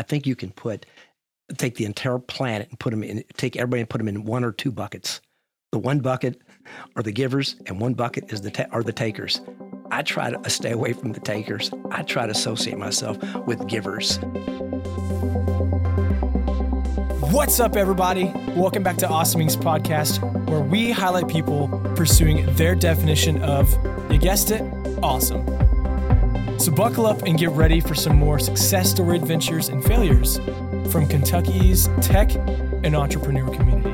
I think you can put take the entire planet and put them in, take everybody and put them in one or two buckets. The one bucket are the givers, and one bucket is the ta- are the takers. I try to stay away from the takers. I try to associate myself with givers. What's up, everybody? Welcome back to Awesome Inc.'s podcast, where we highlight people pursuing their definition of, you guessed it, awesome. So buckle up and get ready for some more success story adventures and failures from Kentucky's tech and entrepreneur community.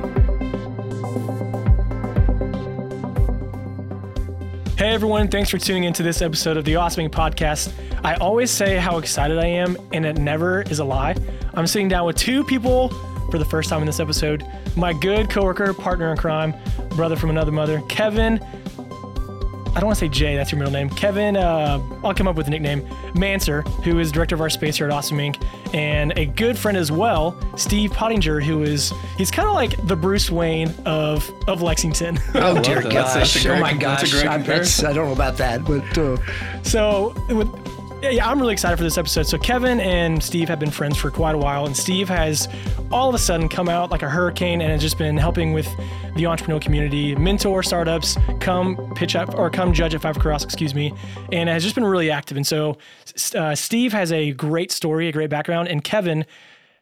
Hey everyone, thanks for tuning into this episode of the Awesome Inc. podcast. I always say how excited I am, and it never is a lie. I'm sitting down with two people for the first time in this episode. My good coworker, partner in crime, brother from another mother, Kevin. I don't want to say Jay, that's your middle name. Kevin, uh, I'll come up with a nickname. Manser, who is director of our space here at Awesome Inc., and a good friend as well, Steve Pottinger, who is he's kind of like the Bruce Wayne of of Lexington. Oh dear that. That's- gosh! that's a great- oh my that's a gosh! great I, that's, I don't know about that, but uh, So, with, yeah, yeah, I'm really excited for this episode. So, Kevin and Steve have been friends for quite a while, and Steve has all of a sudden come out like a hurricane and has just been helping with the entrepreneurial community, mentor startups, come pitch up or come judge at Five Across, excuse me, and has just been really active. And so, uh, Steve has a great story, a great background, and Kevin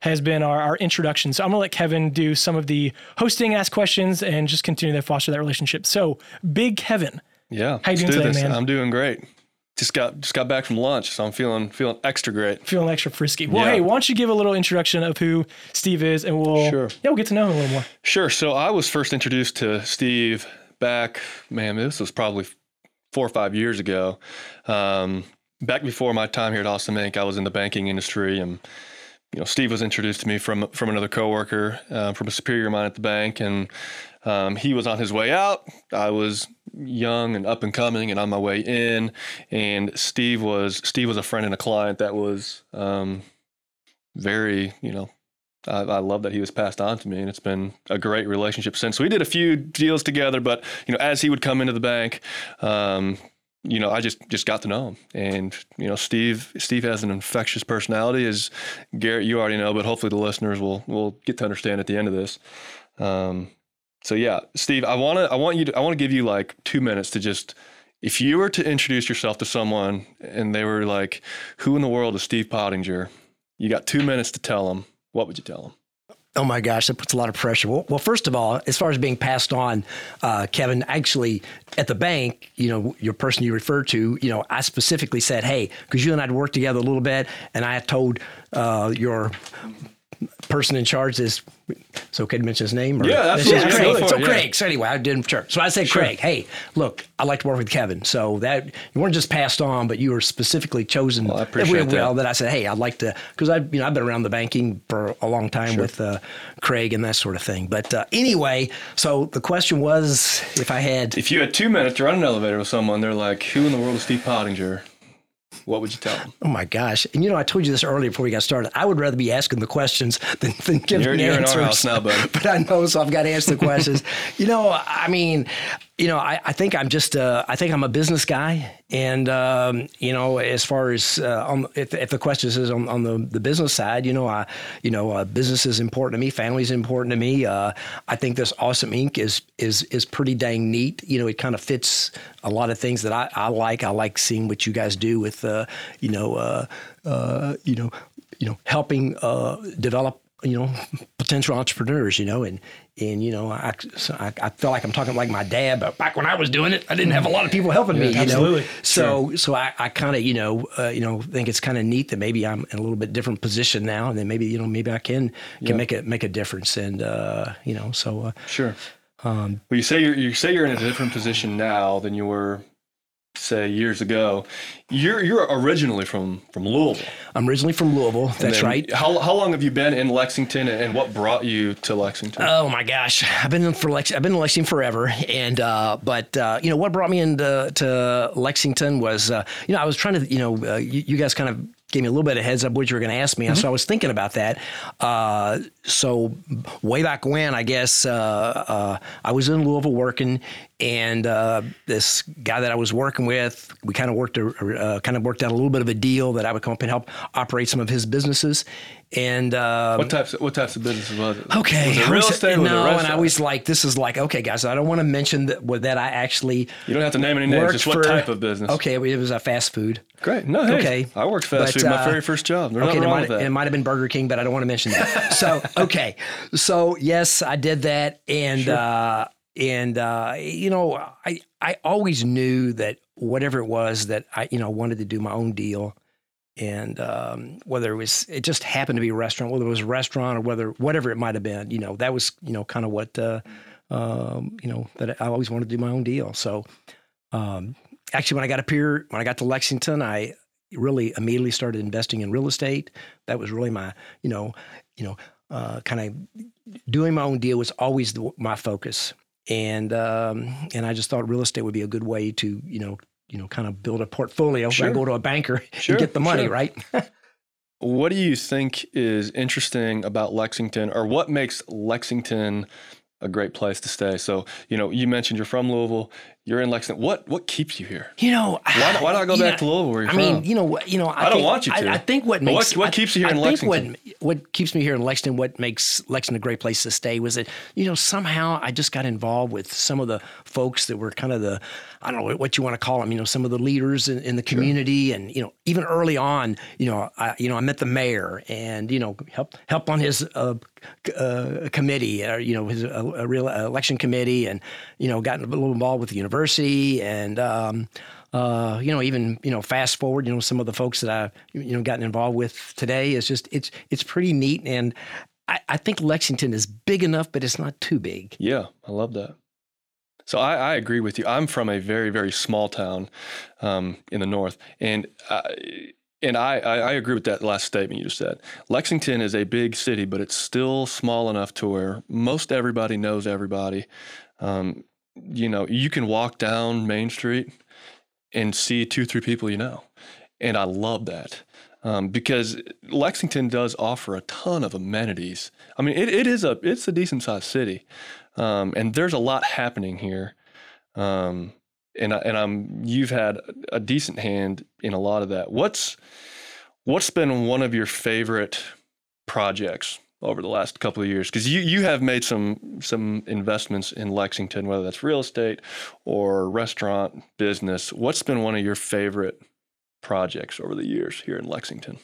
has been our, our introduction. So I'm gonna let Kevin do some of the hosting, ask questions, and just continue to foster that relationship. So, Big Kevin, Yeah. How you doing do today, this. man? I'm doing great. Just got just got back from lunch, so I'm feeling feeling extra great. feeling extra frisky. Well, Yeah. hey, why don't you give a little introduction of who Steve is, and we'll Sure. yeah, we'll get to know him a little more. Sure. So I was first introduced to Steve back, man, this was probably four or five years ago. Um, back before my time here at Awesome Inc., I was in the banking industry, and you know, Steve was introduced to me from from another coworker, uh, from a superior of mine at the bank, and um, he was on his way out. I was young and up and coming, and on my way in. And Steve was Steve was a friend and a client that was um, very, you know, I, I love that he was passed on to me, and it's been a great relationship since. So we did a few deals together, but you know, as he would come into the bank, um, you know, I just just got to know him, and you know, Steve Steve has an infectious personality, as Garrett you already know, but hopefully the listeners will will get to understand at the end of this. Um, so yeah, Steve, I want to I want you to I want to give you like two minutes to just. If you were to introduce yourself to someone and they were like, "Who in the world is Steve Pottinger?" You got two minutes to tell them. What would you tell them? oh my gosh, that puts a lot of pressure. Well, well first of all, as far as being passed on, uh, Kevin, actually at the bank, you know, your person you referred to, you know, I specifically said, hey, because you and I had worked together a little bit, and I told uh, your person in charge is It's okay to mention his name? Or, Yeah, absolutely. just Craig. for So yeah. Craig. So anyway, I didn't. church. So I said, Craig, hey, look, I'd like to work with Kevin. So that you weren't just passed on, but you were specifically chosen. Well, I appreciate well, that. that I said, hey, I'd like to, because I've you know I've been around the banking for a long time with uh, Craig and that sort of thing. But uh, anyway, so the question was if I had If you had two minutes to run an elevator with someone, they're like, "Who in the world is Steve Pottinger?" What would you tell them? Oh my gosh! And you know, I told you this earlier before we got started. I would rather be asking the questions than, than giving You're- the you're in our answers. house now, bud. but I know, so I've got to answer the questions. you know, I mean, you know, I, I think I'm just, uh, I think I'm a business guy, and um, you know, as far as uh, on, if, if the question is on, on the, the business side, you know, I, you know, uh, business is important to me, family is important to me. Uh, I think this Awesome Inc. is is is pretty dang neat. You know, it kind of fits a lot of things that I, I like. I like seeing what you guys do with, uh, you know, uh, you know, you know, helping develop you know potential entrepreneurs. You know, and and you know, I, so I I feel like I'm talking like my dad, but back when I was doing it, I didn't have a lot of people helping me. You absolutely. know, so so I, I kind of you know uh, you know think it's kind of neat that maybe I'm in a little bit different position now, and then maybe you know maybe I can can make a make a difference, and uh, you know so. Uh, Sure. well, you say you're you say you're in a different position now than you were, say, years ago. You're you're originally from from Louisville. I'm originally from Louisville. That's right. How how long have you been in Lexington, and what brought you to Lexington? Oh my gosh, I've been in for Lex- I've been in Lexington forever, and uh, but uh, you know what brought me into to Lexington was uh, you know I was trying to you know uh, you, you guys kind of gave me a little bit of heads up what you were going to ask me, and so I was thinking about that. Uh, so way back when, I guess uh, uh, I was in Louisville working, and uh, this guy that I was working with, we kind of worked a, uh, kind of worked out a little bit of a deal that I would come up and help operate some of his businesses. And uh, What types? Of, what types of businesses was it? Okay. Was it real estate? Was it no, and I was like, this is like, okay, guys, I don't want to mention that, that I actually You don't have to name any names. Just what for- type of business? Okay, it was a fast food. Great. No, hey, Okay. I worked fast But, food. My uh, very first job. There's Okay, it might, it might have been Burger King, but I don't want to mention that. so, okay, so yes, I did that, and uh, and uh, you know, I I always knew that whatever it was that I you know wanted to do my own deal, and um, whether it was it just happened to be a restaurant, whether it was a restaurant or whether whatever it might have been, you know, that was you know kind of what uh, um, you know that I always wanted to do my own deal. So. Um, actually, when I got up here, when I got to Lexington, I really immediately started investing in real estate. That was really my, you know, you know, uh, kind of doing my own deal was always the, my focus, and um, and I just thought real estate would be a good way to, you know, you know, kind of build a portfolio. Sure. I go to a banker Sure, and get the money, sure. right? What do you think is interesting about Lexington, or what makes Lexington a great place to stay? So, you know, you mentioned you're from Louisville. You're in Lexington. What what keeps you here? You know, Why, why not go back know, to Louisville? Where you're I from? mean, you know, you know, I, I don't think- want you to. I, I think what what- makes what I- keeps you here I in Lexington? What, what keeps me here in Lexington, what makes Lexington a great place to stay, was that you know somehow I just got involved with some of the folks that were kind of the I don't know what you want to call them, you know, some of the leaders in, in the community, and you know, even early on, you know, I you know I met the mayor and you know help help on his uh, uh, committee, or you know, his uh, a real election committee, and you know, gotten a little involved with the university and. Um, uh, you know, even you know, fast forward, you know, some of the folks that I you know gotten involved with today is just it's it's pretty neat, and I, I think Lexington is big enough, but it's not too big. Yeah, I love that. So I, I agree with you. I'm from a very, very small town um, in the north, and I, and I, I I agree with that last statement you just said. Lexington is a big city, but it's still small enough to where most everybody knows everybody. Um, you know, you can walk down Main Street and see two, three people you know, and I love that. Um, because Lexington does offer a ton of amenities. I mean, it, it is a it's a decent sized city, um, and there's a lot happening here. Um, and I, and I'm you've had a decent hand in a lot of that. What's what's been one of your favorite projects over the last couple of years? Because you you have made some some investments in Lexington, whether that's real estate or restaurant business. What's been one of your favorite projects over the years here in Lexington?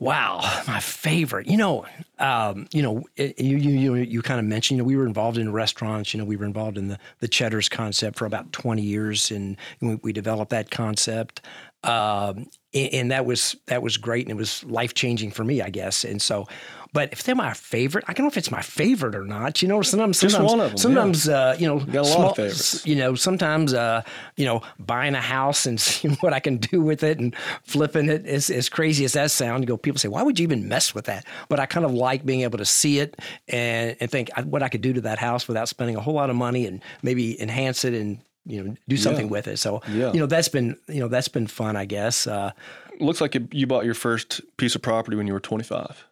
Wow, my favorite. You know, um, you know, it, you you you, kind of mentioned. You know, we were involved in restaurants. You know, we were involved in the the Cheddar's concept for about twenty years, and we, we developed that concept. Um, and, and that was that was great, and it was life changing for me, I guess. And so, but if they're my favorite, I don't know if it's my favorite or not. You know, sometimes Just sometimes one of 'em, yeah. sometimes uh, you know, got a lot of favorites. you know, sometimes uh, you know, buying a house and seeing what I can do with it and flipping it as, as crazy as that sounds. You go, people say, why would you even mess with that? But I kind of like being able to see it and, and think what I could do to that house without spending a whole lot of money and maybe enhance it and you know do something with it. So Yeah. you know that's been you know that's been fun, I guess. Uh, looks like you- you bought your first piece of property when you were 25.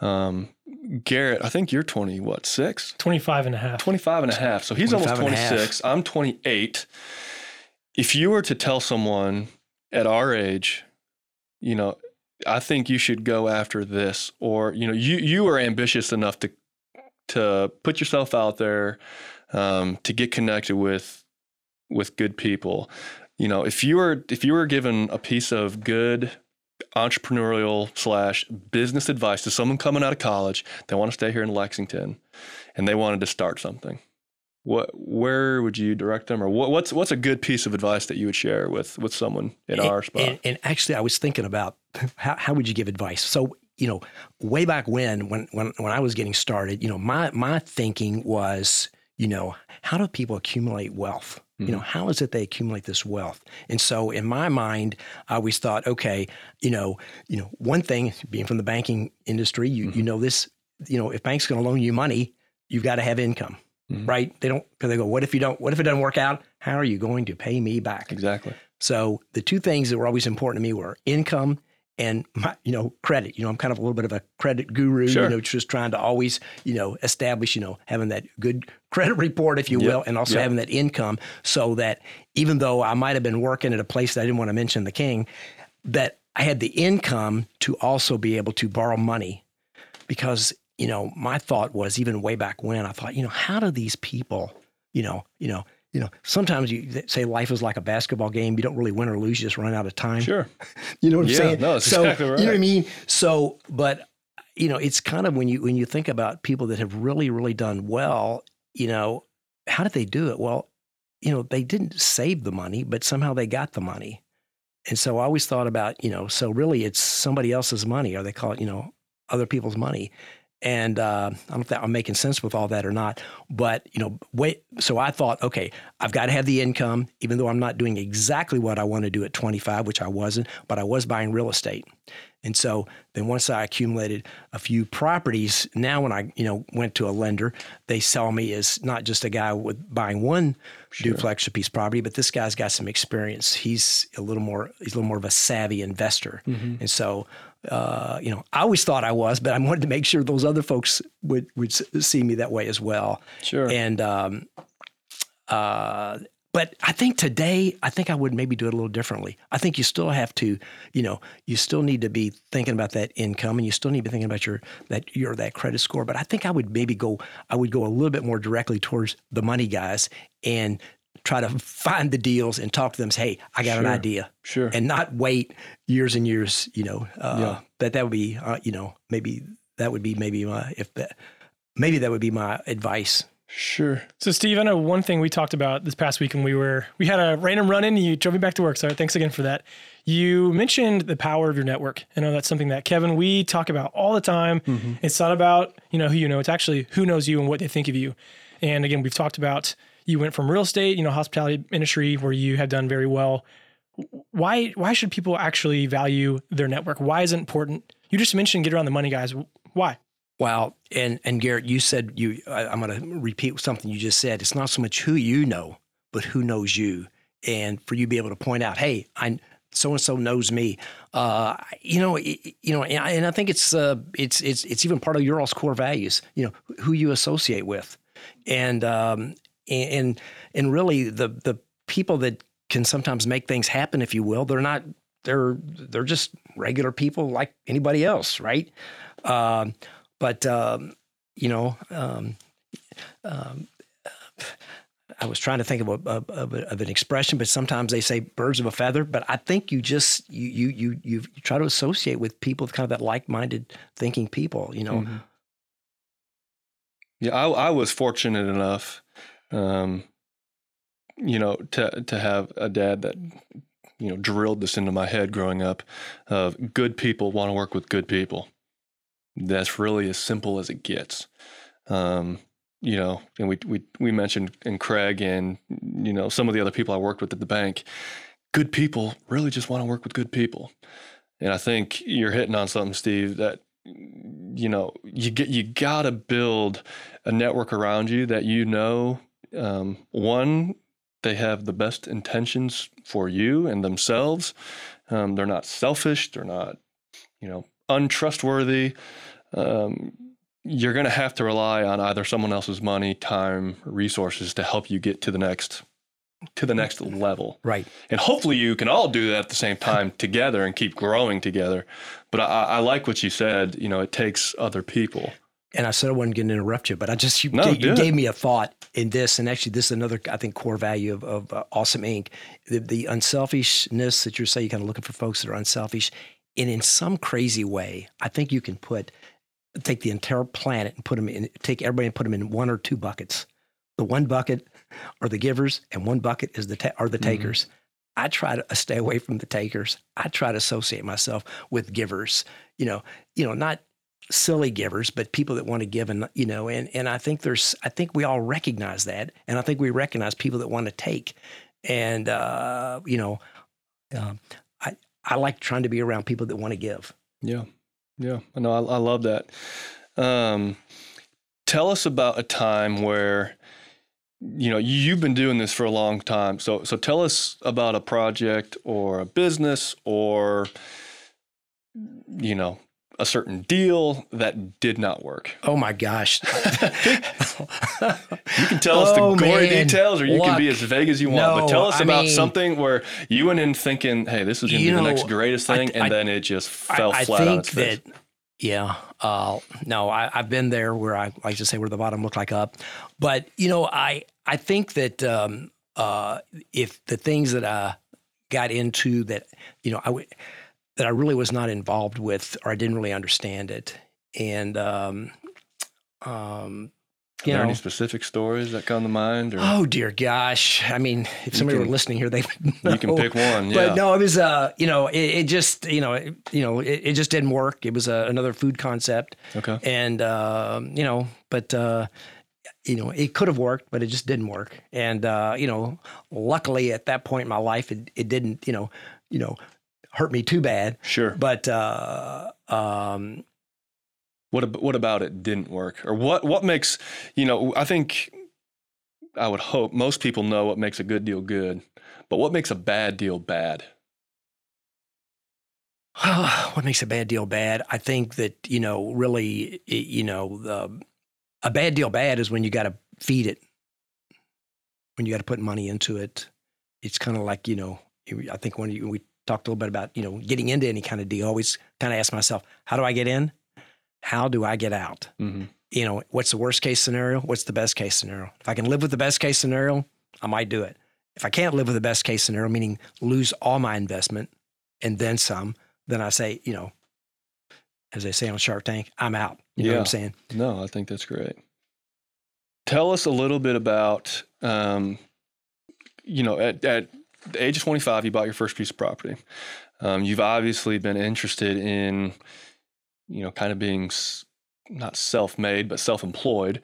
Um, Garrett, I think you're 20, what, six? 25 and a half. 25 and a half. So he's almost 25 and a half. 26. I'm 28. If you were to tell someone at our age, you know, I think you should go after this, or, you know, you, you are ambitious enough to, to put yourself out there, um, to get connected with, with good people. You know, if you were, if you were given a piece of good entrepreneurial slash business advice to someone coming out of college, they want to stay here in Lexington and they wanted to start something what where would you direct them or what, what's what's a good piece of advice that you would share with with someone in and, our spot And, and actually, I was thinking about how, how would you give advice? So, you know, way back when, when, when, when I was getting started, you know, my, my thinking was, you know, how do people accumulate wealth? You know, how is it they accumulate this wealth? And so in my mind, I always thought, okay, you know, you know, one thing being from the banking industry, you, you know, this, you know, if bank's going to loan you money, you've got to have income, Mhm. right? They don't, because they go, what if you don't, what if it doesn't work out? How are you going to pay me back? exactly So the two things that were always important to me were income and my, you know, credit. You know, I'm kind of a little bit of a credit guru. Sure. You know, just trying to always, you know, establish, you know, having that good credit report, if you Yep. will, and also Yep. having that income, so that even though I might have been working at a place that I didn't want to mention the king, that I had the income to also be able to borrow money because, you know, my thought was even way back when I thought, you know, how do these people, you know, you know, you know, sometimes you say life is like a basketball game. You don't really win or lose; you just run out of time. Sure. You know what I'm Yeah, saying? no, that's so exactly right. you know what I mean. So, but you know, it's kind of when you when you think about people that have really really done well. You know, how did they do it? Well, you know, they didn't save the money, but somehow they got the money. And so I always thought about, you know, so really it's somebody else's money, or they call it, you know, other people's money. And uh, I don't know if I'm making sense with all that or not, but you know, wait. So I thought, okay, I've got to have the income, even though I'm not doing exactly what I want to do at 25, which I wasn't, but I was buying real estate. And so then once I accumulated a few properties, now when I, you know, went to a lender, they saw me as not just a guy with buying one duplex or piece of property, but this guy's got some experience. He's a little more, he's a little more of a savvy investor. And so, uh, you know, I always thought I was, but I wanted to make sure those other folks would would see me that way as well. Sure. And um, uh, but I think today, I think I would maybe do it a little differently. I think you still have to, you know, you still need to be thinking about that income, and you still need to be thinking about your that your that credit score. But I think I would maybe go, I would go a little bit more directly towards the money guys and try to find the deals and talk to them. Say, hey, I got an idea, Sure. and not wait years and years. You know, uh, Yeah. that that would be, uh, you know, maybe that would be maybe my if that maybe that would be my advice. Sure. So, Steve, I know one thing we talked about this past week and we were we had a random run in. You drove me back to work, so thanks again for that. You mentioned the power of your network. I know that's something that Kevin we talk about all the time. It's not about you know who you know; it's actually who knows you and what they think of you. And again, we've talked about you went from real estate, you know, hospitality industry where you have done very well. Why why should people actually value their network? Why is it important? You just mentioned get around the money, guys. Why? Well, and and Garrett, you said you. I, I'm going to repeat something you just said. It's not so much who you know, but who knows you, and for you to be able to point out, hey, I so and so knows me. Uh, you know, it- you know, and I, and I think it's uh, it's it's it's even part of your all's core values. You know, who you associate with, and um, and and really the the people that can sometimes make things happen, if you will, they're not. They're they're just regular people like anybody else, right? Um, but um, you know, um, um, I was trying to think of, a, of, a- of an expression, but sometimes they say "birds of a feather." But I think you just you you you you try to associate with people, kind of that like-minded thinking people. You know, Yeah, I, I was fortunate enough, um, you know, to to have a dad that you know drilled this into my head growing up. Of good people want to work with good people. That's really as simple as it gets. Um, you know, and we we we mentioned and Craig and you know some of the other people I worked with at the bank. Good people really just want to work with good people, and I think you're hitting on something, Steve. That you know you get you gotta build a network around you that you know um, one they have the best intentions for you and themselves. Um, they're not selfish. They're not you know untrustworthy. Um, you're going to have to rely on either someone else's money time resources to help you get to the next to the next level. Right? and hopefully you can all do that at the same time together and keep growing together. But I, I like what you said. You know it takes other people And I said I wasn't going to interrupt you, but I just you, No, gave, you gave me a thought in this, and actually, this is another I think core value of, of uh, Awesome Inc. The, the unselfishness that you're saying, you're kind of looking for folks that are unselfish, and in some crazy way, I think you can put take the entire planet and put them in, take everybody and put them in one or two buckets. The one bucket are the givers, and one bucket is the ta- are the Mhm. takers. I try to stay away from the takers. I try to associate myself with givers. You know, you know, not silly givers, but people that want to give and you know, and and I think there's I think we all recognize that. And I think we recognize people that want to take. And uh, you know, um, I I like trying to be around people that want to give. Yeah, yeah, I know. I, I love that. Um, tell us about a time where you know you've been doing this for a long time. So, so tell us about a project or a business or you know a certain deal that did not work. Oh my gosh. you can tell us Oh, the gory man. details or you can be as vague as you want, but tell us I about mean- something where you went in thinking, hey, this is going to be the next greatest I- thing, and I- then it just fell I, I flat on its face. that, yeah, uh, no, I, I've been there where I like to say where the bottom looked like up, but you know, I I think that um, uh, if the things that I got into that you know I would that I really was not involved with or I didn't really understand it, and um, um, Are you there know, any specific stories that come to mind? Or Oh dear gosh! I mean, if somebody were listening here, they would know. you can pick one. Yeah. But no, it was uh, you know, it, it just you know, it, you know, it, it just didn't work. It was uh, another food concept, Okay. and um, you know, but uh, you know, it could have worked, but it just didn't work. And uh, you know, luckily at that point in my life, it, it didn't, you know, you know, hurt me too bad. Sure. But uh, um, What what about it didn't work, or what what makes you know? I think I would hope most people know what makes a good deal good, but what makes a bad deal bad? what makes a bad deal bad? I think that you know, really, you know, the, a bad deal bad is when you got to feed it, when you got to put money into it. It's kind of like you know, I think when you, we talked a little bit about you know getting into any kind of deal, I always kind of ask myself, how do I get in? How do I get out? Mm-hmm. You know, what's the worst case scenario? What's the best case scenario? If I can live with the best case scenario, I might do it. If I can't live with the best case scenario, meaning lose all my investment and then some, then I say, you know, as they say on Shark Tank, I'm out. You know what Yeah. I'm saying? No, I think that's great. Tell us a little bit about, um, you know, at, at the age of 25, you bought your first piece of property. Um, you've obviously been interested in, you know, kind of being not self made, but self employed.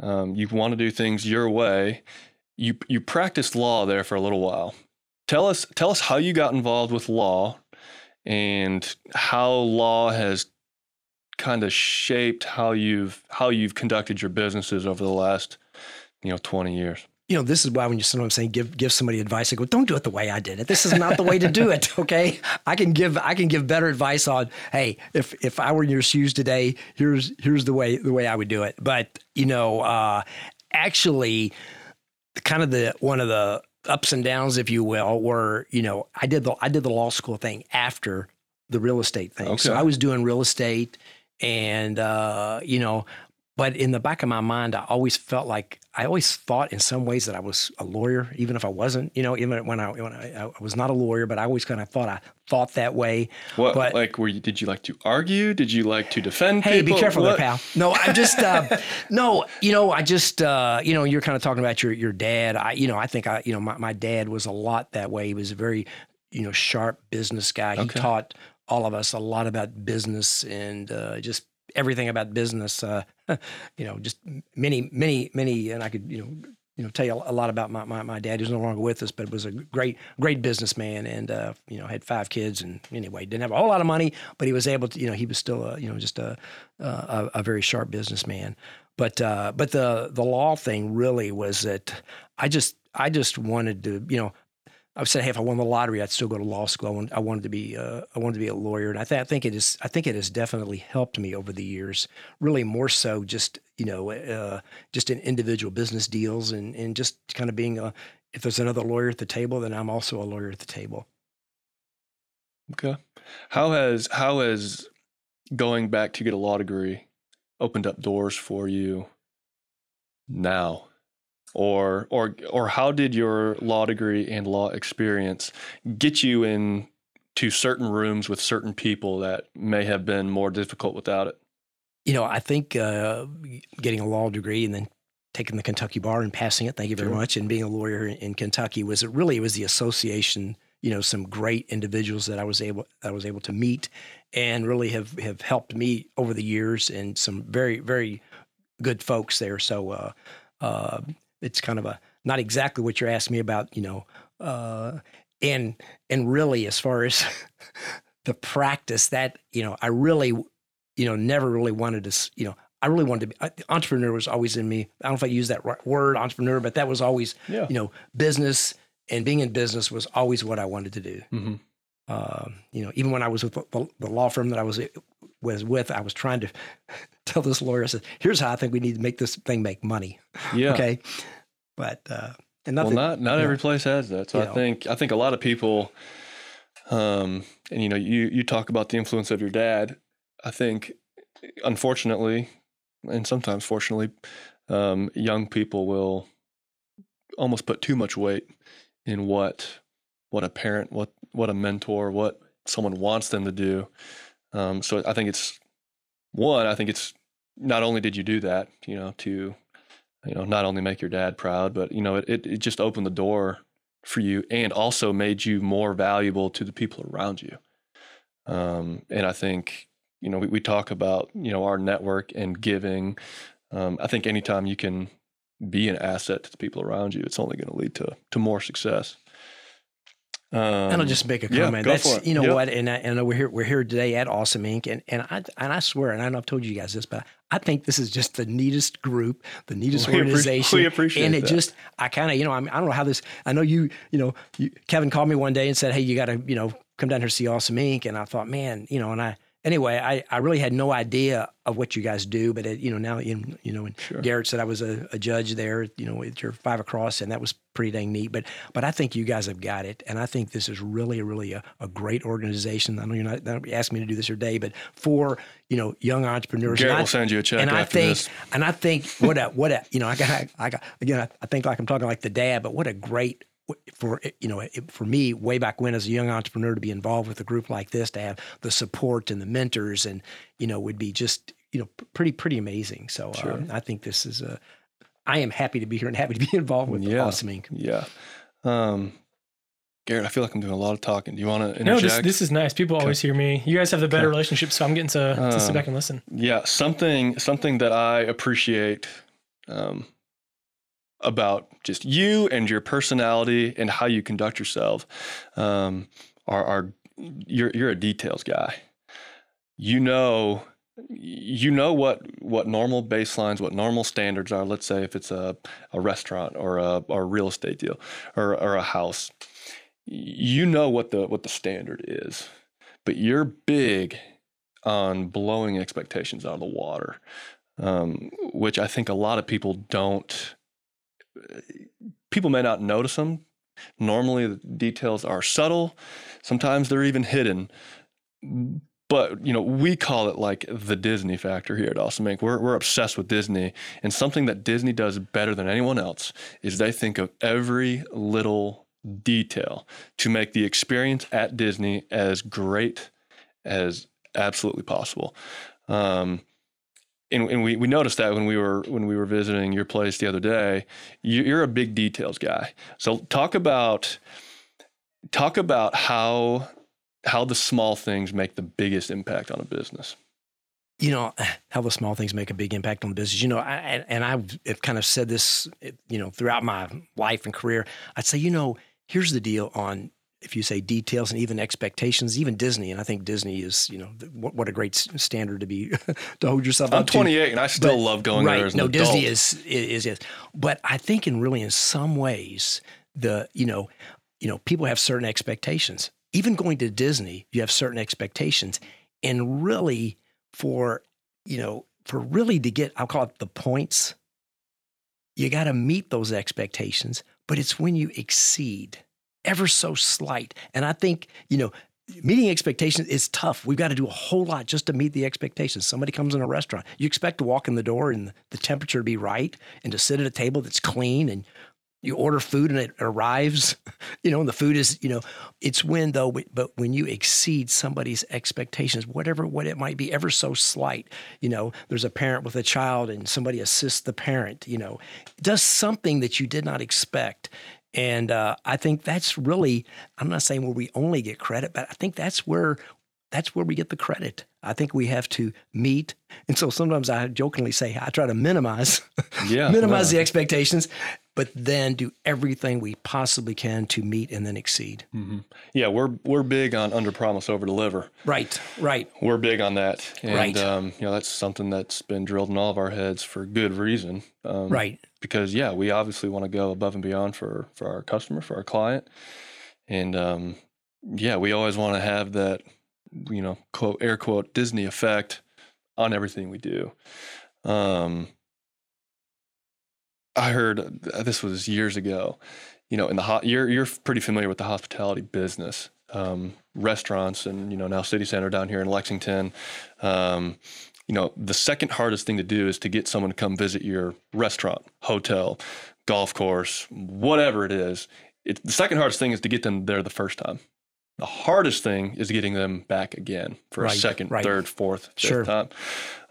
Um, you want to do things your way. You, you practiced law there for a little while. Tell us, tell us how you got involved with law and how law has kind of shaped how you've how you've conducted your businesses over the last you know 20 years You know, this is why when you sometimes saying give give somebody advice, I go, don't do it the way I did it. This is not the way to do it. Okay. I can give I can give better advice on, hey, if if I were in your shoes today, here's here's the way the way I would do it. But, you know, uh actually kind of the one of the ups and downs, if you will, were, you know, I did the I did the law school thing after the real estate thing. So Okay. I was doing real estate and uh, you know, but in the back of my mind, I always felt like I always thought in some ways that I was a lawyer, even if I wasn't. You know, even when I when I, I was not a lawyer, but I always kind of thought I thought that way. what But- like were you did you like to argue did you like to defend Hey, people be careful What- there, pal. No, I'm just uh, no, you know, I just uh, you know, you're kind of talking about your your dad. I you know, I think I you know, my, my dad was a lot that way. He was a very you know sharp business guy. He Okay. taught all of us a lot about business and uh, just everything about business. Uh, you know, just many many many, and I could you know. You know, tell you a lot about my, my, my dad. who's no longer with us, but was a great great businessman, and uh, you know had five kids. And anyway, didn't have a whole lot of money, but he was able to. You know, he was still a, you know just a a, a very sharp businessman. But uh, but the the law thing really was that I just I just wanted to you know I said hey if I won the lottery I'd still go to law school. I wanted, I wanted to be uh, I wanted to be a lawyer, and I, th- I think it is I think it has definitely helped me over the years. Really more so just you know uh, just in individual business deals and and just kind of being a if there's another lawyer at the table then I'm also a lawyer at the table. okay how has how has going back to get a law degree opened up doors for you now or or or how did your law degree and law experience get you in to certain rooms with certain people that may have been more difficult without it you know, I think uh, getting a law degree and then taking the Kentucky bar and passing it, thank you very Sure. much, and being a lawyer in, in Kentucky was it really it was the association, you know, some great individuals that I was able I was able to meet and really have have helped me over the years and some very very good folks there. So uh, uh, it's kind of a not exactly what you're asking me about, you know, uh, and and really as far as the practice that you know I really you know, never really wanted to, you know, I really wanted to be, entrepreneur was always in me. I don't know if I use that right word, entrepreneur, but that was always, yeah you know, business and being in business was always what I wanted to do. hmm Um, you know, even when I was with the, the law firm that I was was with, I was trying to tell this lawyer, I said, here's how I think we need to make this thing make money. Yeah. Okay. But, uh, and well, nothing, not not you every place has that. So I know. think I think a lot of people, um, and you know, you you talk about the influence of your dad. I think, unfortunately, and sometimes fortunately, um, young people will almost put too much weight in what what a parent, what what a mentor, what someone wants them to do. Um, so I think it's one. I think it's not only did you do that, you know, to you know not only make your dad proud, but you know it it, it just opened the door for you and also made you more valuable to the people around you. Um, and I think you know we, we talk about you know our network and giving. Um, I think anytime you can be an asset to the people around you, it's only going to lead to to more success. Um, and I'll just make a yeah, comment. go That's you know Yep. what, and I, and we're here we're here today at Awesome Inc. And and I and I swear, and I know I've told you guys this, but I think this is just the neatest group, the neatest We organization. we appreciate And it that. just, I kind of, you know, I, mean, I don't know how this. I know you, you know, you, Kevin called me one day and said, "Hey, you got to, you know, come down here and see Awesome Inc." And I thought, man, you know, and I anyway, I, I really had no idea of what you guys do, but it, you know now you you know, and Sure. Garrett said I was a, a judge there, you know, at your five across, and that was pretty dang neat. But but I think you guys have got it, and I think this is really really a, a great organization. I know you're not, not asking me to do this today, but for you know young entrepreneurs, Garrett I- will send you a check and I think, this. and I think what a what a you know I got I got again I, I think like I'm talking like the dad, but what a great for you know for me way back when as a young entrepreneur to be involved with a group like this to have the support and the mentors and you know would be just you know pretty pretty amazing. So um, I think this is a I am happy to be here and happy to be involved with Yeah. Awesome Inc. Yeah. Um, Garrett, I feel like I'm doing a lot of talking. Do you want to No, interject? this this is nice. People always hear me. You guys have the better Okay. relationship, so I'm getting to, to sit Um, back and listen. Yeah, something something that I appreciate um, about just you and your personality and how you conduct yourself um, are, are you're you're a details guy. You know you know what what normal baselines, what normal standards are. Let's say if it's a, a restaurant or a or a real estate deal or or a house, you know what the what the standard is, but you're big on blowing expectations out of the water, um, which I think a lot of people don't. People may not notice them. Normally, the details are subtle. Sometimes they're even hidden. But you know, we call it like the Disney factor here at Awesome Inc. We're we're obsessed with Disney, and something that Disney does better than anyone else is they think of every little detail to make the experience at Disney as great as absolutely possible. Um, and, and we, we noticed that when we were when we were visiting your place the other day, you, you're a big details guy. So talk about talk about how how the small things make the biggest impact on a business. you know how the small things make a big impact on the business. You know, I, and- I've kind of said this, you know, throughout my life and career. I'd say, you know, here's the deal on if you say details and even expectations, even Disney, and I think Disney is, you know, what, what a great standard to be to hold yourself I'm up to. 28 and I still But- love going right. there no. Disney is, is is but I think in really in some ways the you know you know people have certain expectations. Even going to Disney, you have certain expectations, and really for you know for really to get I'll call it the points, you got to meet those expectations. But it's when you exceed ever so slight, and I think you know meeting expectations is tough. We've got to do a whole lot just to meet the expectations. Somebody comes in a restaurant, you expect to walk in the door and the temperature to be right and to sit at a table that's clean and you order food and it arrives, you know, and the food is, you know, it's when though, but when you exceed somebody's expectations, whatever what it might be, ever so slight, you know, there's a parent with a child and somebody assists the parent, you know, does something that you did not expect. And uh, I think that's really, I'm not saying where we only get credit, but I think that's where that's where we get the credit. I think we have to meet. And so sometimes I jokingly say I try to minimize Yeah, minimize no. the expectations, but then do everything we possibly can to meet and then exceed. Yeah, we're we're big on under promise over deliver. Right, right. We're big on that, and Right. um, you know that's something that's been drilled in all of our heads for good reason. Um, Right. Because yeah, we obviously want to go above and beyond for for our customer, for our client, and um, yeah, we always want to have that you know, quote air quote Disney effect on everything we do. Um, I heard uh, this was years ago. You know, in the hot, you're you're pretty familiar with the hospitality business, um, restaurants, and you know now City Center down here in Lexington. Um, you know, the second hardest thing to do is to get someone to come visit your restaurant, hotel, golf course, whatever it is. It, the second hardest thing is to get them there the first time. The hardest thing is getting them back again for Right, a second, right. third, fourth, fifth Sure. time.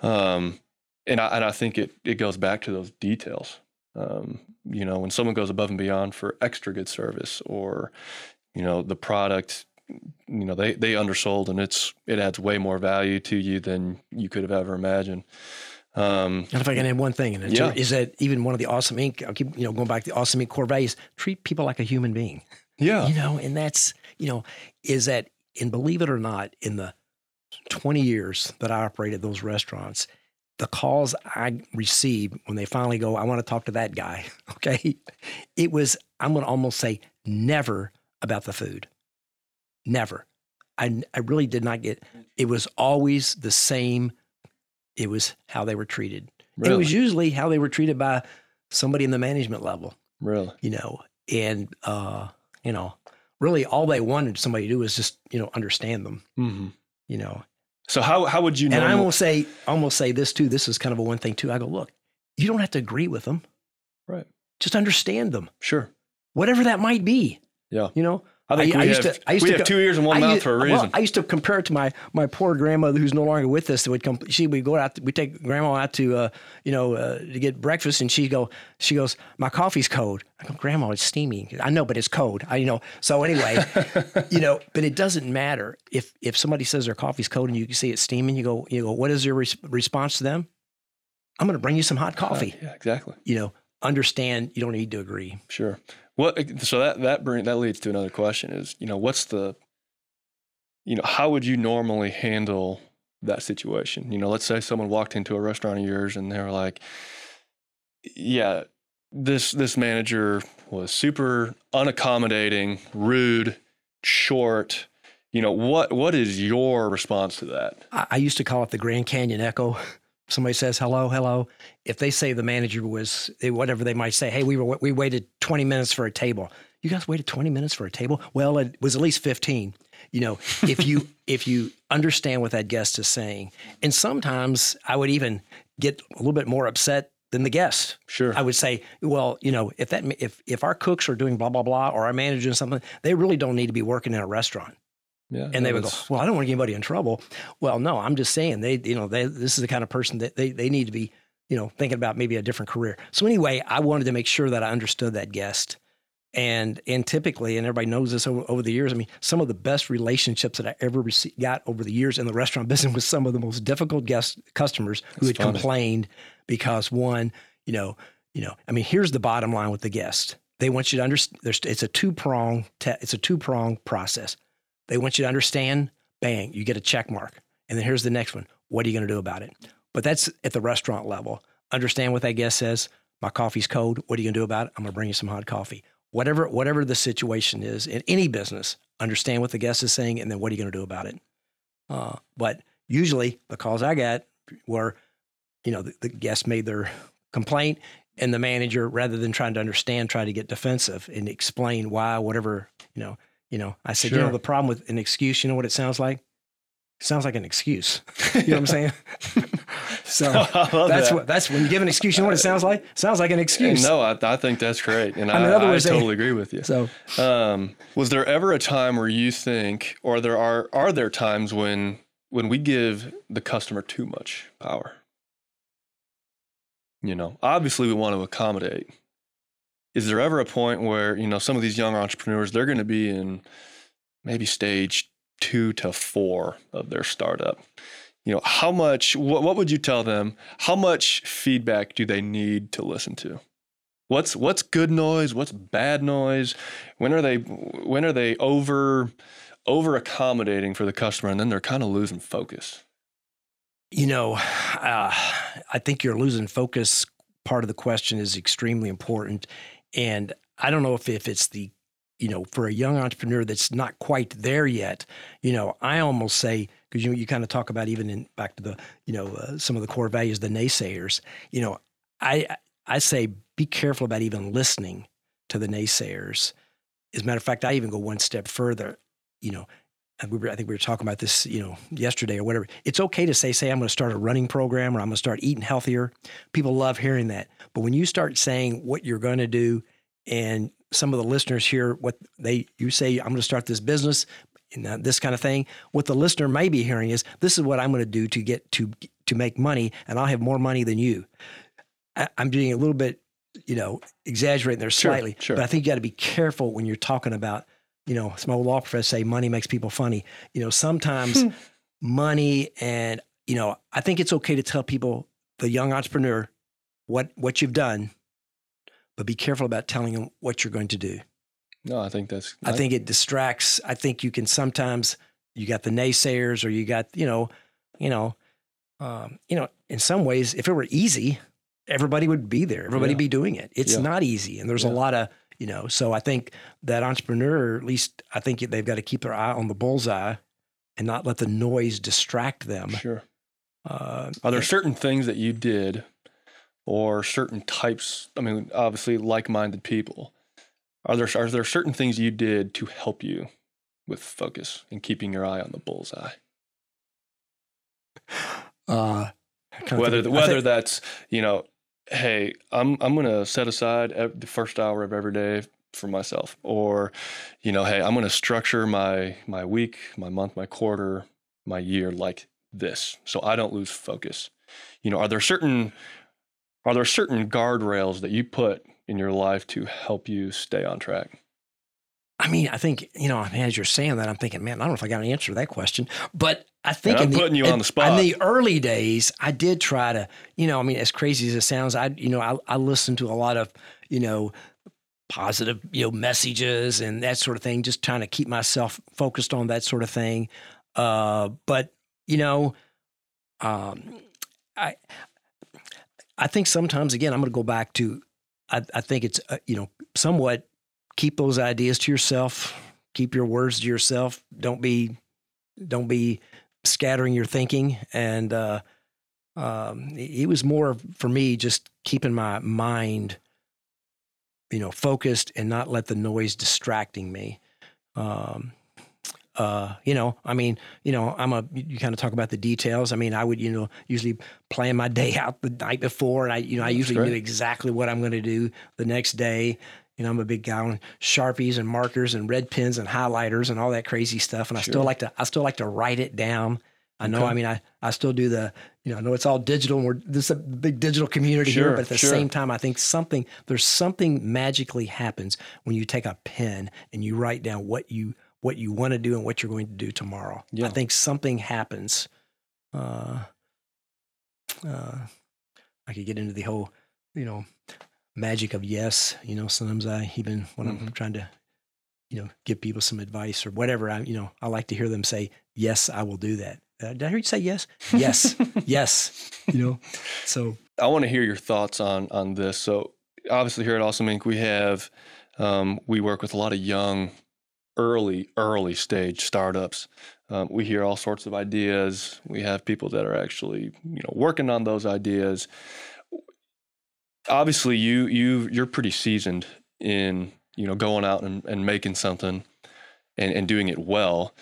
Um, and I and I think it it goes back to those details. Um, you know, when someone goes above and beyond for extra good service, or you know, the product, you know, they they undersold, and it's it adds way more value to you than you could have ever imagined. Um, And if I can add one thing, and it's, Yeah. is that even one of the Awesome Inc. I'll keep you know going back to the Awesome Inc. core values: treat people like a human being. yeah, You know, and that's you know is that and believe it or not, in the twenty years that I operated those restaurants, the calls I received when they finally go, I want to talk to that guy. Okay, it was I'm going to almost say never about the food, never. I I really did not get. It was always the same. It was how they were treated. Really, It was usually how they were treated by somebody in the management level, really, you know, and, uh, you know, really all they wanted somebody to do was just, you know, understand them, hmm you know. So how how would you know? And I almost say, almost say this too. This is kind of a one thing too. I go, look, you don't have to agree with them. Right. Just understand them, sure, whatever that might be. Yeah. You know, I think I we used have to- I used we to have go- two ears and one I mouth used- for a well, reason. I used to compare it to my my poor grandmother who's no longer with us. That would come. She would go out. We take grandma out to uh, you know uh, to get breakfast, and she go. She goes, my coffee's cold. I go, grandma, it's steaming. I know, but it's cold. I you know. So anyway, you know, but it doesn't matter if if somebody says their coffee's cold and you can see it steaming. You go, you go. What is your res- response to them? I'm going to bring you some hot coffee. yeah, exactly. You know, understand. You don't need to agree. Sure. What? So that that bring that leads to another question: is you know what's the, you know, how would you normally handle that situation? You know, let's say someone walked into a restaurant of yours and they were like, "Yeah, this this manager was super unaccommodating, rude, short." You know what? What is your response to that? I, I used to call it the Grand Canyon Echo. Somebody says hello, hello. If they say the manager was eh, whatever they might say, hey, we were we waited 20 minutes for a table. You guys waited 20 minutes for a table? Well, it was at least 15. You know, if you if you understand what that guest is saying, and sometimes I would even get a little bit more upset than the guest. Sure. I would say, well, you know, if that if if our cooks are doing blah blah blah or our manager doing something, they really don't need to be working in a restaurant. Yeah. And they would go, "Well, I don't want to get anybody in trouble." Well, no, I'm just saying they, you know, they, this is the kind of person that they, they need to be, you know, thinking about maybe a different career. So anyway, I wanted to make sure that I understood that guest, and and typically, and everybody knows this over, over the years. I mean, some of the best relationships that I ever rece- got over the years in the restaurant business was some of the most difficult guest customers who That's had funny. complained because one, you know, you know, I mean, here's the bottom line with the guest. They want you to understand. It's a two prong. Te- it's a two prong process. They want you to understand. Bang, you get a check mark. And then here's the next one. What are you going to do about it? But that's at the restaurant level. Understand what that guest says. My coffee's cold. What are you going to do about it? I'm going to bring you some hot coffee. Whatever, whatever the situation is in any business, understand what the guest is saying, and then what are you going to do about it? Uh, but usually, the calls I got were, you know, the, the guest made their complaint, and the manager, rather than trying to understand, tried to get defensive and explain why, whatever, you know, you know. I said, you know, the problem with an excuse, you know what it sounds like? It sounds like an excuse. you know what I'm saying? so that's that. what that's when you give an excuse. You know what it sounds like? sounds like an excuse. No, I, I think that's great, and I I, mean, I they- totally agree with you. So Um, was there ever a time where you think, or there are are there times when when we give the customer too much power? You know, obviously we want to accommodate. Is there ever a point where you know some of these young entrepreneurs they're going to be in maybe stage two to four of their startup? You know, how much? What, what would you tell them? How much feedback do they need to listen to? What's what's good noise? What's bad noise? When are they when are they over over accommodating for the customer and then they're kind of losing focus? you know, uh, I think you're losing focus. Part of the question is extremely important, and I don't know if if it's the you know, for a young entrepreneur that's not quite there yet, you know, I almost say because you you kind of talk about even in back to the you know uh, some of the core values, the naysayers. You know, I I say be careful about even listening to the naysayers. As a matter of fact, I even go one step further. You know, we were, I think we were talking about this, you know, yesterday or whatever. It's okay to say, say, I'm going to start a running program or I'm going to start eating healthier. People love hearing that. But when you start saying what you're going to do, and some of the listeners hear what they, you say, I'm going to start this business, and this kind of thing. What the listener may be hearing is, this is what I'm going to do to get to to make money, and I'll have more money than you. I, I'm doing a little bit, you know, exaggerating there slightly, sure. but I think you got to be careful when you're talking about you know, some old law professors say money makes people funny. You know, sometimes money and, you know, I think it's okay to tell people, the young entrepreneur, what what you've done, but be careful about telling them what you're going to do. No, I think that's. I think it distracts. I think you can sometimes you got the naysayers or you got you know, you know, um, you know. In some ways, if it were easy, everybody would be there. Everybody Yeah. be doing it. It's Yeah. not easy, and there's a lot of you know. So I think that entrepreneur, at least I think they've got to keep their eye on the bullseye and not let the noise distract them. Sure. Uh, Are there certain things that you did or certain types, I mean, obviously like minded people, are there, are there certain things you did to help you with focus and keeping your eye on the bullseye? uh, Whether, think- whether think- that's, you know, hey, I'm, I'm going to set aside the first hour of every day for myself or, you know, hey, I'm going to structure my, my week, my month, my quarter, my year like this so I don't lose focus. You know, are there certain are there certain guardrails that you put in your life to help you stay on track? I mean, I think you know, as you're saying that, I'm thinking, man, I don't know if I got an answer to that question. But I think in I'm the, putting you in- on the spot. In the early days, I did try to, you know, I mean, as crazy as it sounds, I, you know, I, I listened to a lot of, you know, positive, you know, messages and that sort of thing, just trying to keep myself focused on that sort of thing. Uh, but you know, um, I, I think sometimes again, I'm going to go back to, I, I think it's, uh, you know, somewhat keep those ideas to yourself. Keep your words to yourself. Don't be don't be scattering your thinking. And uh um it was more for me just keeping my mind you know focused and not let the noise distracting me. Um uh, you know, I mean, you know, I'm a, you kind of talk about the details. I mean, I would, you know, usually plan my day out the night before. And I, you know, I usually knew exactly what I'm going to do the next day. You know, I'm a big guy on Sharpies and markers and red pens and highlighters and all that crazy stuff. And I still like to, I still like to write it down. I know, Okay. I mean, I, I still do the, you know, I know it's all digital and we're, this is a big digital community here, but at the sure. same time, I think something, there's something magically happens when you take a pen and you write down what you, what you want to do and what you're going to do tomorrow. Yeah. I think something happens. Uh, uh, I could get into the whole, you know, magic of yes. You know, sometimes I even when I'm Mhm. trying to, you know, give people some advice or whatever, I you know, I like to hear them say, "Yes, I will do that." Uh, did I hear you say yes? Yes, yes. You know, so I want to hear your thoughts on on this. So obviously here at Awesome Inc. we have um, we work with a lot of young, early early stage startups. Um, we hear all sorts of ideas. We have people that are actually you know working on those ideas. Obviously, you you you're pretty seasoned in you know going out and, and making something and, and doing it well.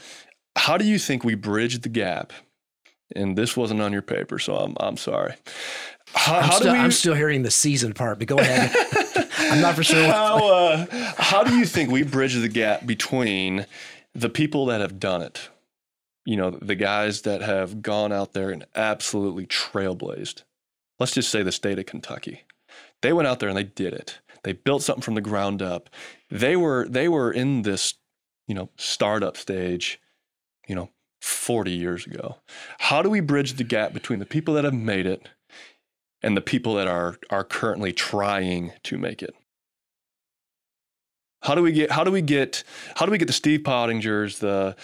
How do you think we bridge the gap? And this wasn't on your paper, so I'm I'm sorry. How, I'm, how still, do we? I'm still hearing the season part, but go ahead. I'm not for sure. How, uh, how do you think we bridge the gap between the people that have done it? You know, the guys that have gone out there and absolutely trailblazed. Let's just say the state of Kentucky. They went out there and they did it. They built something from the ground up. They were they were in this, you know, startup stage, you know, 40 years ago. How do we bridge the gap between the people that have made it and the people that are are currently trying to make it? How do we get how do we get how do we get the Steve Pottingers, the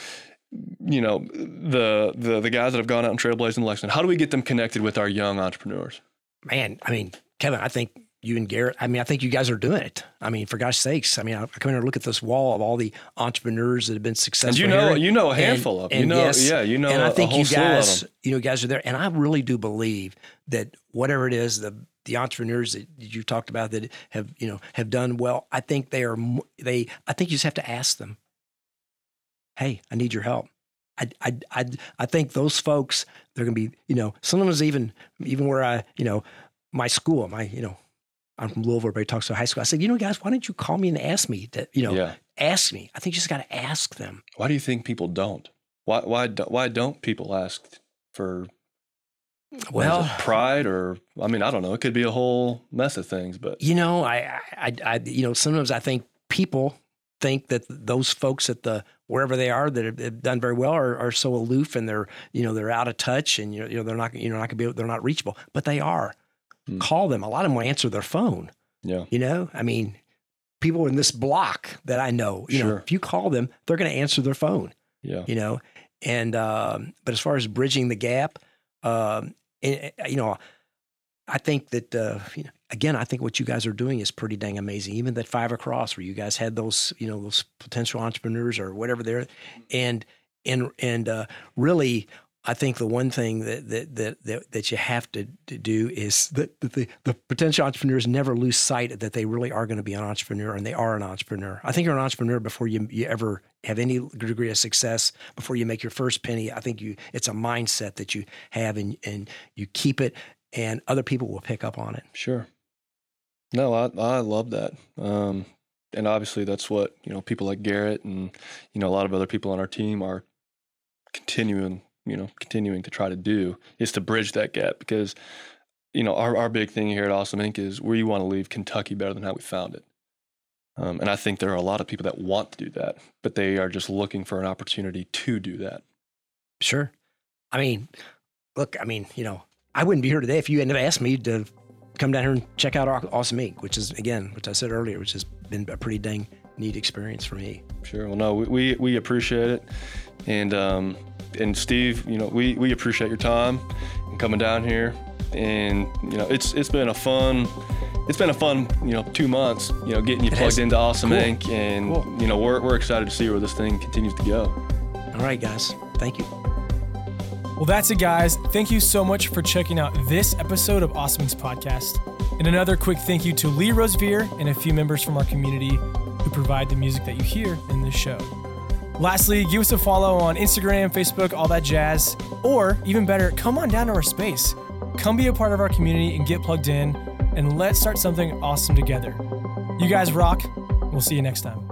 you know, the the the guys that have gone out and trailblazed in Lexington, how do we get them connected with our young entrepreneurs? man, I mean, Kevin, I think you and Garrett. I mean, I think you guys are doing it. I mean, for gosh sakes. I mean, I come in and look at this wall of all the entrepreneurs that have been successful. And you know, you know a handful and, of, you know, yes, yeah, you know, and I I think you guys, you know, guys are there. And I really do believe that whatever it is, the the entrepreneurs that you talked about that have you know have done well. I think they are they. I think you just have to ask them. Hey, I need your help. I, I, I, I think those folks they're going to be you know sometimes even even where I you know my school my you know I'm from Louisville. Everybody talks to high school. I said, you know, guys, why don't you call me and ask me that? You know, Yeah. ask me. I think you just got to ask them. Why do you think people don't? Why why why don't people ask for Well, pride or I mean I don't know. It could be a whole mess of things, but you know, I, I, I, you know, sometimes I think people think that those folks at the wherever they are that have, done very well are, are so aloof and they're you know they're out of touch and you know, you know they're not you know not gonna be they're not reachable, but they are. Hmm. Call them. A lot of them will answer their phone. yeah, You know, I mean, people in this block that I know, you know, Sure. if you call them, they're going to answer their phone. yeah, you know and um, but as far as bridging the gap um, and, uh, you know i think that uh, you know, again i think what you guys are doing is pretty dang amazing even that five across where you guys had those you know those potential entrepreneurs or whatever there and and and uh, really I think the one thing that that that that, that you have to, to do is that that the, the potential entrepreneurs never lose sight that they really are going to be an entrepreneur and they are an entrepreneur. I think you're an entrepreneur before you you ever have any degree of success, before you make your first penny. I think you it's a mindset that you have and and you keep it and other people will pick up on it. sure. No, I I love that. Um, and obviously that's what you know people like Garrett and you know a lot of other people on our team are continuing you know continuing to try to do is to bridge that gap because you know our, our big thing here at awesome inc is we want to leave kentucky better than how we found it um, and i think there are a lot of people that want to do that but they are just looking for an opportunity to do that Sure. I mean, look, I mean, you know, I wouldn't be here today if you hadn't asked me to come down here and check out Awesome Inc., which is, again, which I said earlier, which has been a pretty dang neat experience for me. sure well no we, we, we appreciate it and um, and steve you know we, we appreciate your time and coming down here and you know it's it's been a fun it's been a fun you know two months you know getting you It plugged has. into awesome Cool. inc and Cool. you know we're, we're excited to see where this thing continues to go All right, guys. Thank you. Well, that's it, guys. Thank you so much for checking out this episode of Awesome Inc.'s podcast. And another quick thank you to Lee Rosevere and a few members from our community who provide the music that you hear in this show. Lastly, give us a follow on Instagram, Facebook, all that jazz. Or even better, come on down to our space. Come be a part of our community and get plugged in, and let's start something awesome together. You guys rock. We'll see you next time.